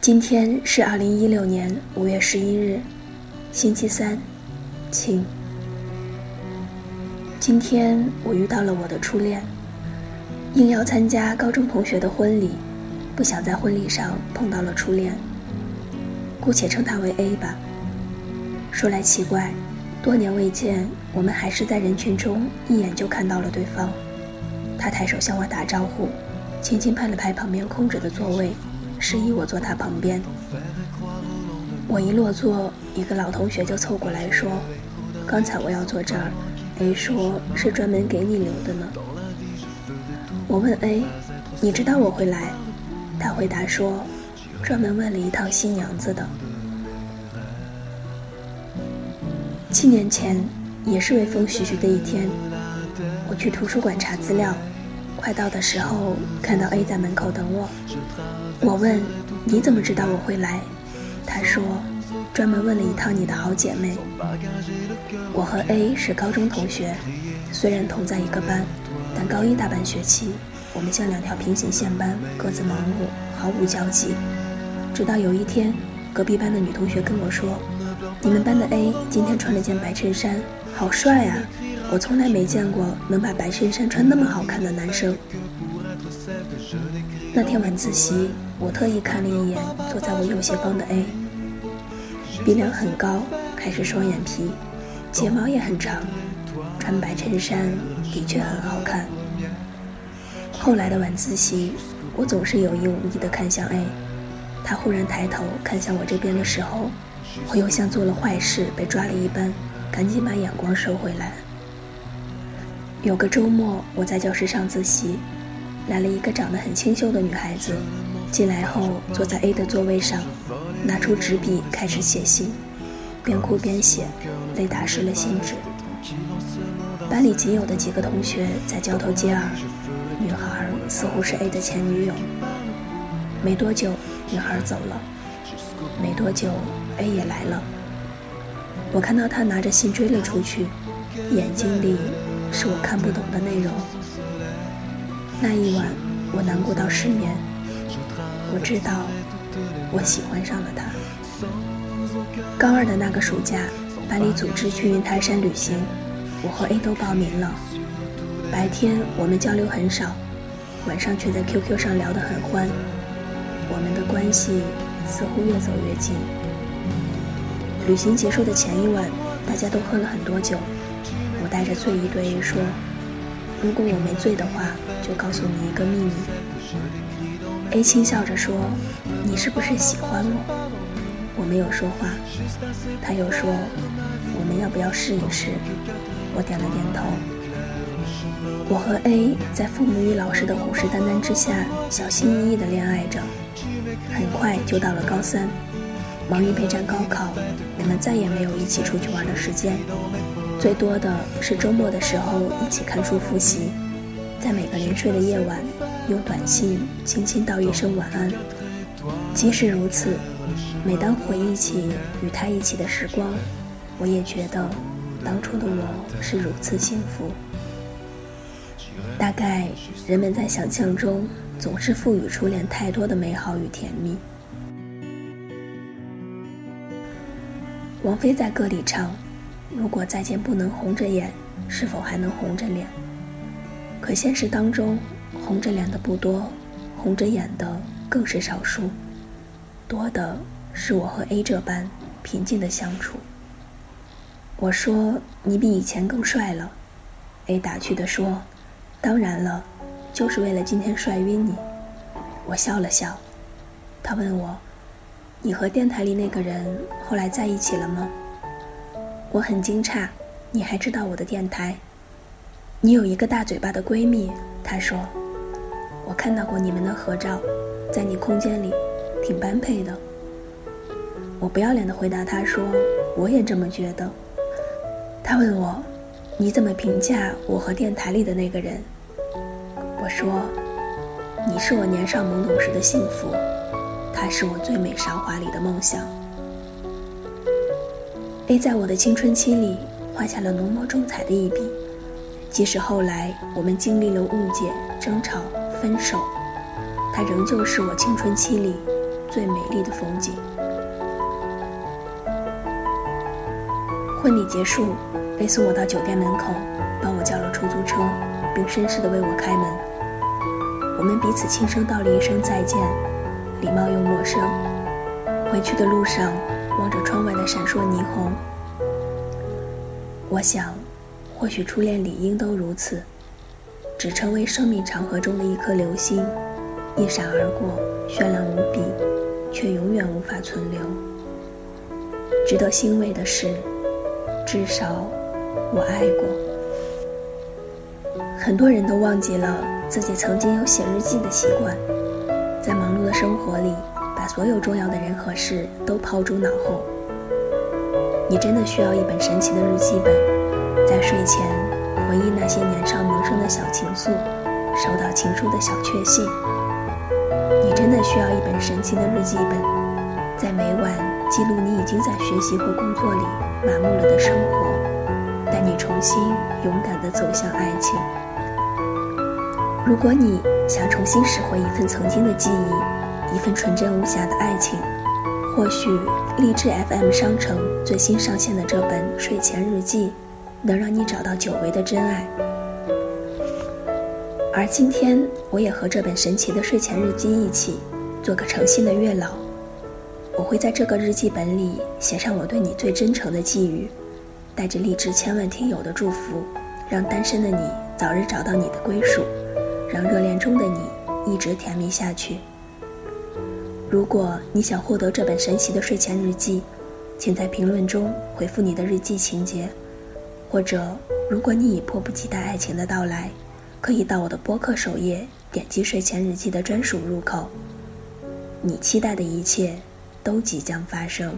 今天是二零一六年五月十一日，星期三，晴。今天我遇到了我的初恋，应邀参加高中同学的婚礼，不想在婚礼上碰到了初恋，姑且称他为 A 吧。说来奇怪，多年未见，我们还是在人群中一眼就看到了对方。他抬手向我打招呼，轻轻拍了拍旁边空着的座位。示意我坐他旁边，我一落座，一个老同学就凑过来说：“刚才我要坐这儿，A 说是专门给你留的呢。”我问 A：“ 你知道我会来？”他回答说：“专门问了一套新娘子的。”七年前，也是微风徐徐的一天，我去图书馆查资料，快到的时候看到 A 在门口等我。我问你怎么知道我会来？他说专门问了一趟你的好姐妹。我和 A 是高中同学，虽然同在一个班，但高一大半学期我们像两条平行线般各自忙碌，毫无交集。直到有一天，隔壁班的女同学跟我说：“你们班的 A 今天穿了件白衬衫，好帅啊！我从来没见过能把白衬衫穿那么好看的男生。”那天晚自习，我特意看了一眼坐在我右前方的 A，鼻梁很高，还是双眼皮，睫毛也很长，穿白衬衫的确很好看。后来的晚自习，我总是有意无意地看向 A，他忽然抬头看向我这边的时候，我又像做了坏事被抓了一般，赶紧把眼光收回来。有个周末，我在教室上自习。来了一个长得很清秀的女孩子，进来后坐在 A 的座位上，拿出纸笔开始写信，边哭边写，泪打湿了信纸。班里仅有的几个同学在交头接耳，女孩似乎是 A 的前女友。没多久，女孩走了，没多久，A 也来了。我看到他拿着信追了出去，眼睛里是我看不懂的内容。那一晚，我难过到失眠。我知道，我喜欢上了他。高二的那个暑假，班里组织去云台山旅行，我和 A 都报名了。白天我们交流很少，晚上却在 QQ 上聊得很欢。我们的关系似乎越走越近。旅行结束的前一晚，大家都喝了很多酒，带着醉意对 A 说。如果我没醉的话，就告诉你一个秘密。A 轻笑着说：“你是不是喜欢我？”我没有说话。他又说：“我们要不要试一试？”我点了点头。我和 A 在父母与老师的虎视眈眈之下，小心翼翼地恋爱着。很快就到了高三，忙于备战高考，我们再也没有一起出去玩的时间。最多的是周末的时候一起看书复习，在每个临睡的夜晚，用短信轻轻道一声晚安。即使如此，每当回忆起与他一起的时光，我也觉得当初的我是如此幸福。大概人们在想象中总是赋予初恋太多的美好与甜蜜。王菲在歌里唱。如果再见不能红着眼，是否还能红着脸？可现实当中，红着脸的不多，红着眼的更是少数。多的是我和 A 这般平静的相处。我说你比以前更帅了，A 打趣的说：“当然了，就是为了今天帅晕你。”我笑了笑。他问我：“你和电台里那个人后来在一起了吗？”我很惊诧，你还知道我的电台？你有一个大嘴巴的闺蜜，她说，我看到过你们的合照，在你空间里，挺般配的。我不要脸的回答她说，我也这么觉得。她问我，你怎么评价我和电台里的那个人？我说，你是我年少懵懂时的幸福，他是我最美韶华里的梦想。A 在我的青春期里画下了浓墨重彩的一笔，即使后来我们经历了误解、争吵、分手，他仍旧是我青春期里最美丽的风景。婚礼结束，A 送我到酒店门口，帮我叫了出租车，并绅士地为我开门。我们彼此轻声道了一声再见，礼貌又陌生。回去的路上，望着窗外的闪烁霓虹，我想，或许初恋理应都如此，只成为生命长河中的一颗流星，一闪而过，绚烂无比，却永远无法存留。值得欣慰的是。至少，我爱过。很多人都忘记了自己曾经有写日记的习惯，在忙碌的生活里，把所有重要的人和事都抛诸脑后。你真的需要一本神奇的日记本，在睡前回忆那些年少萌生的小情愫，收到情书的小确幸。你真的需要一本神奇的日记本，在每晚记录你已经在学习或工作里。麻木了的生活，带你重新勇敢地走向爱情。如果你想重新拾回一份曾经的记忆，一份纯真无瑕的爱情，或许励志 FM 商城最新上线的这本睡前日记，能让你找到久违的真爱。而今天，我也和这本神奇的睡前日记一起，做个诚心的月老。我会在这个日记本里写上我对你最真诚的寄语，带着励志千万听友的祝福，让单身的你早日找到你的归属，让热恋中的你一直甜蜜下去。如果你想获得这本神奇的睡前日记，请在评论中回复你的日记情节，或者如果你已迫不及待爱情的到来，可以到我的播客首页点击睡前日记的专属入口。你期待的一切。都即将发生。